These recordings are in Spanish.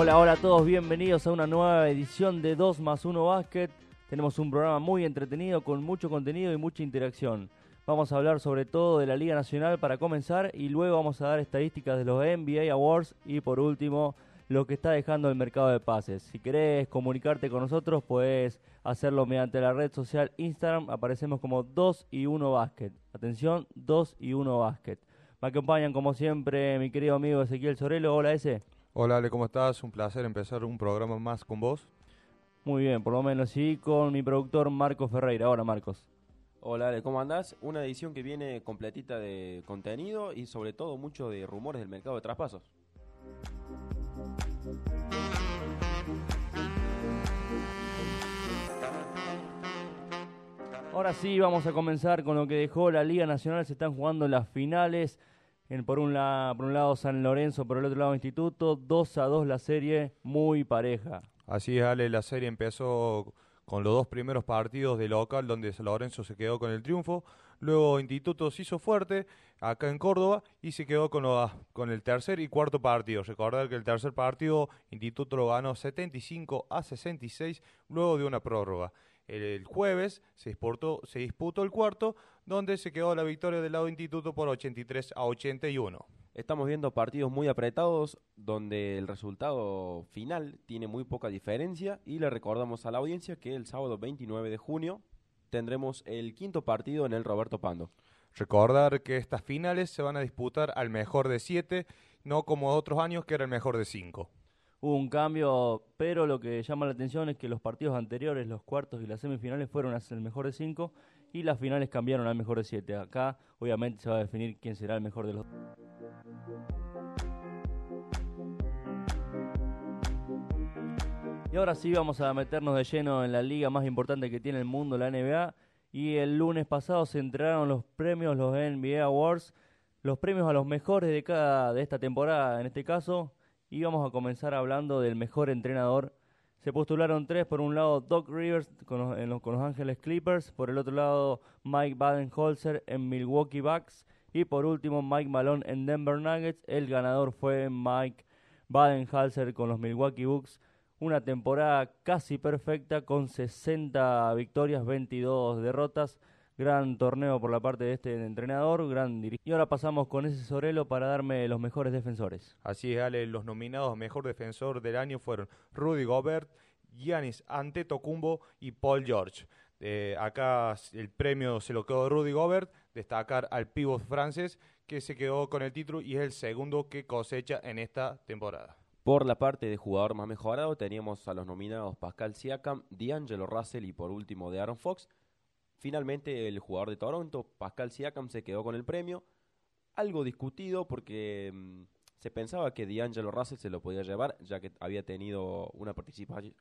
Hola, hola a todos, bienvenidos a una nueva edición de 2 más 1 Basket. Tenemos un programa muy entretenido con mucho contenido y mucha interacción. Vamos a hablar sobre todo de la Liga Nacional para comenzar y luego vamos a dar estadísticas de los NBA Awards y por último lo que está dejando el mercado de pases. Si querés comunicarte con nosotros puedes hacerlo mediante la red social Instagram, aparecemos como 2 y 1 Basket. Atención, 2 y 1 Basket. Me acompañan como siempre mi querido amigo Ezequiel Sorelo. Hola ese. Hola Ale, ¿cómo estás? Un placer empezar un programa más con vos. Muy bien, por lo menos sí, con mi productor Marcos Ferreira. Hola Marcos. Hola Ale, ¿cómo andás? Una edición que viene completita de contenido y sobre todo mucho de rumores del mercado de traspasos. Ahora sí, vamos a comenzar con lo que dejó la Liga Nacional. Se están jugando las finales. En, por, un lado San Lorenzo, por el otro lado Instituto. 2 a 2 la serie, muy pareja. Así es, Ale, la serie empezó con los dos primeros partidos de local donde San Lorenzo se quedó con el triunfo. Luego Instituto se hizo fuerte acá en Córdoba y se quedó con, con el tercer y cuarto partido. Recordar que el tercer partido Instituto lo ganó 75 a 66 luego de una prórroga. El, jueves se disputó, se disputó el cuarto donde se quedó la victoria del lado Instituto por 83 a 81. Estamos viendo partidos muy apretados donde el resultado final tiene muy poca diferencia y le recordamos a la audiencia que el sábado 29 de junio tendremos el quinto partido en el Roberto Pando. Recordar que estas finales se van a disputar al mejor de siete, no como otros años que era el mejor de cinco. Hubo un cambio, pero lo que llama la atención es que los partidos anteriores, los cuartos y las semifinales fueron hacia el mejor de cinco y las finales cambiaron al mejor de siete. Acá obviamente se va a definir quién será el mejor de los Y ahora sí vamos a meternos de lleno en la liga más importante que tiene el mundo, la NBA. Y el lunes pasado se entregaron los premios, los NBA Awards, los premios a los mejores de cada de esta temporada, en este caso. Y vamos a comenzar hablando del mejor entrenador. Se postularon tres, por un lado Doc Rivers con los, con los Ángeles Clippers, por el otro lado Mike Badenholzer en Milwaukee Bucks y por último Mike Malone en Denver Nuggets. El ganador fue Mike Badenholzer con los Milwaukee Bucks una temporada casi perfecta con 60 victorias, 22 derrotas. Gran torneo por la parte de este entrenador, gran dirigente. Y ahora pasamos con ese Sorelo para darme los mejores defensores. Así es, Ale, los nominados mejor defensor del año fueron Rudy Gobert, Giannis Antetokounmpo y Paul George. Eh, acá el premio se lo quedó Rudy Gobert, destacar al pívot francés que se quedó con el título y es el segundo que cosecha en esta temporada. Por la parte de jugador más mejorado teníamos a los nominados Pascal Siakam, D'Angelo Russell y por último de Aaron Fox. Finalmente el jugador de Toronto, Pascal Siakam, se quedó con el premio. Algo discutido porque mm, se pensaba que D'Angelo Russell se lo podía llevar ya que había tenido una,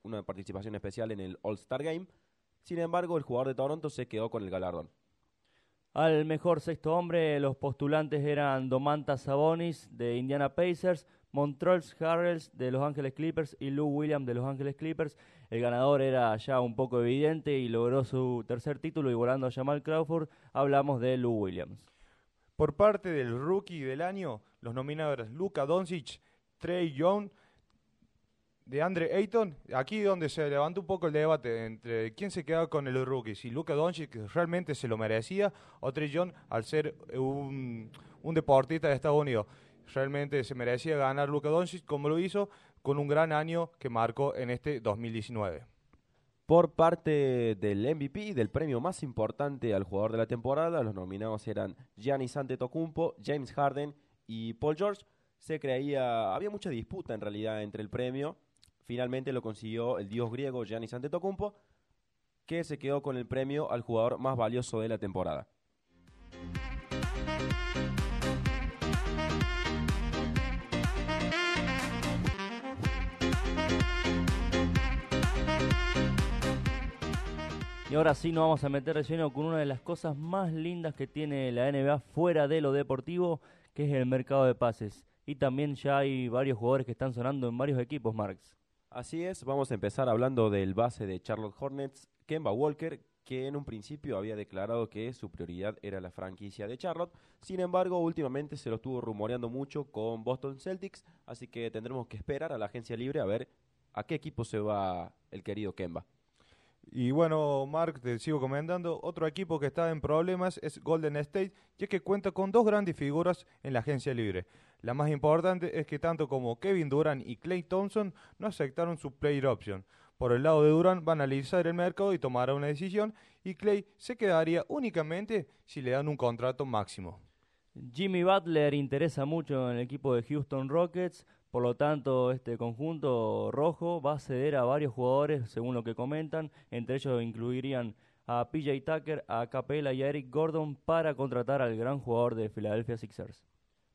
una participación especial en el All-Star Game. Sin embargo, el jugador de Toronto se quedó con el galardón. Al mejor sexto hombre, los postulantes eran Domantas Sabonis de Indiana Pacers, Montrolls Harrells de Los Ángeles Clippers y Lou Williams de Los Ángeles Clippers. El ganador era ya un poco evidente y logró su tercer título igualando a Jamal Crawford. Hablamos de Lou Williams. Por parte del rookie del año, los nominados Luka Doncic, Trey Young, de Andre Ayton, aquí donde se levantó un poco el debate entre quién se queda con el rookie, si Luka Doncic realmente se lo merecía o Trey Young al ser un, un deportista de Estados Unidos realmente se merecía ganar Luka Doncic como lo hizo con un gran año que marcó en este 2019. Por parte del MVP, del premio más importante al jugador de la temporada, los nominados eran Giannis Antetokounmpo, James Harden y Paul George. Se creía, había mucha disputa en realidad entre el premio. Finalmente lo consiguió el dios griego Giannis Antetokounmpo, que se quedó con el premio al jugador más valioso de la temporada. Y ahora sí nos vamos a meter de lleno con una de las cosas más lindas que tiene la NBA fuera de lo deportivo, que es el mercado de pases. Y también ya hay varios jugadores que están sonando en varios equipos, Marx. Así es, vamos a empezar hablando del base de Charlotte Hornets, Kemba Walker, que en un principio había declarado que su prioridad era la franquicia de Charlotte. Sin embargo, últimamente se lo estuvo rumoreando mucho con Boston Celtics, así que tendremos que esperar a la agencia libre a ver a qué equipo se va el querido Kemba. Y bueno, Mark, te sigo comentando, otro equipo que está en problemas es Golden State, ya que cuenta con dos grandes figuras en la agencia libre. La más importante es que tanto como Kevin Durant y Clay Thompson no aceptaron su player option. Por el lado de Durant van a analizar el mercado y tomará una decisión y Clay se quedaría únicamente si le dan un contrato máximo. Jimmy Butler interesa mucho en el equipo de Houston Rockets, por lo tanto, este conjunto rojo va a ceder a varios jugadores, según lo que comentan. Entre ellos incluirían a PJ Tucker, a Capela y a Eric Gordon para contratar al gran jugador de Philadelphia Sixers.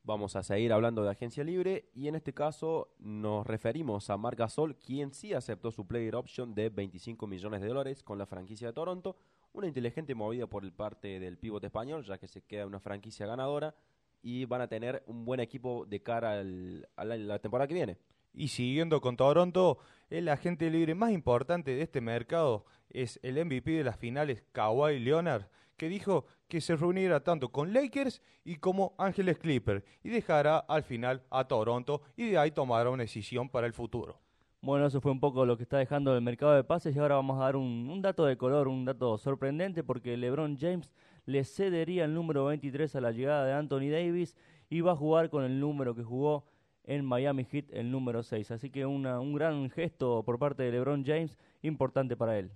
Vamos a seguir hablando de agencia libre y en este caso nos referimos a Marc Gasol, quien sí aceptó su player option de 25 millones de dólares con la franquicia de Toronto, una inteligente movida por el parte del pivote español, ya que se queda una franquicia ganadora y van a tener un buen equipo de cara a la, temporada que viene. Y siguiendo con Toronto, el agente libre más importante de este mercado es el MVP de las finales, Kawhi Leonard, que dijo que se reunirá tanto con Lakers y como Ángeles Clipper y dejará al final a Toronto y de ahí tomará una decisión para el futuro. Bueno, eso fue un poco lo que está dejando el mercado de pases y ahora vamos a dar un, un dato de color, un dato sorprendente porque LeBron James le cedería el número 23 a la llegada de Anthony Davis y va a jugar con el número que jugó en Miami Heat, el número 6. Así que un gran gesto por parte de LeBron James, importante para él.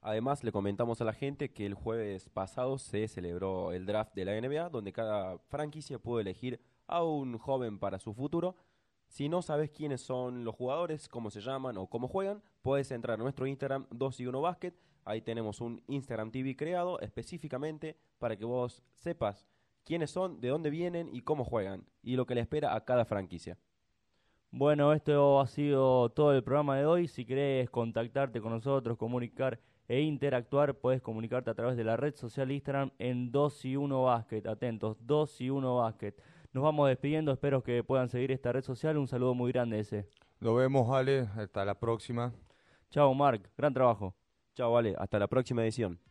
Además, le comentamos a la gente que el jueves pasado se celebró el draft de la NBA, donde cada franquicia pudo elegir a un joven para su futuro. Si no sabes quiénes son los jugadores, cómo se llaman o cómo juegan, puedes entrar a nuestro Instagram 2 y 1 Basket Ahí tenemos un Instagram TV creado específicamente para que vos sepas quiénes son, de dónde vienen y cómo juegan y lo que le espera a cada franquicia. Bueno, esto ha sido todo el programa de hoy. Si querés contactarte con nosotros, comunicar e interactuar, puedes comunicarte a través de la red social Instagram en 2 y 1 Basket. Atentos, 2 y 1 Basket. Nos vamos despidiendo, espero que puedan seguir esta red social. Un saludo muy grande ese. Nos vemos, Ale. Hasta la próxima. Chao, Mark. Gran trabajo. Chao, vale. Hasta la próxima edición.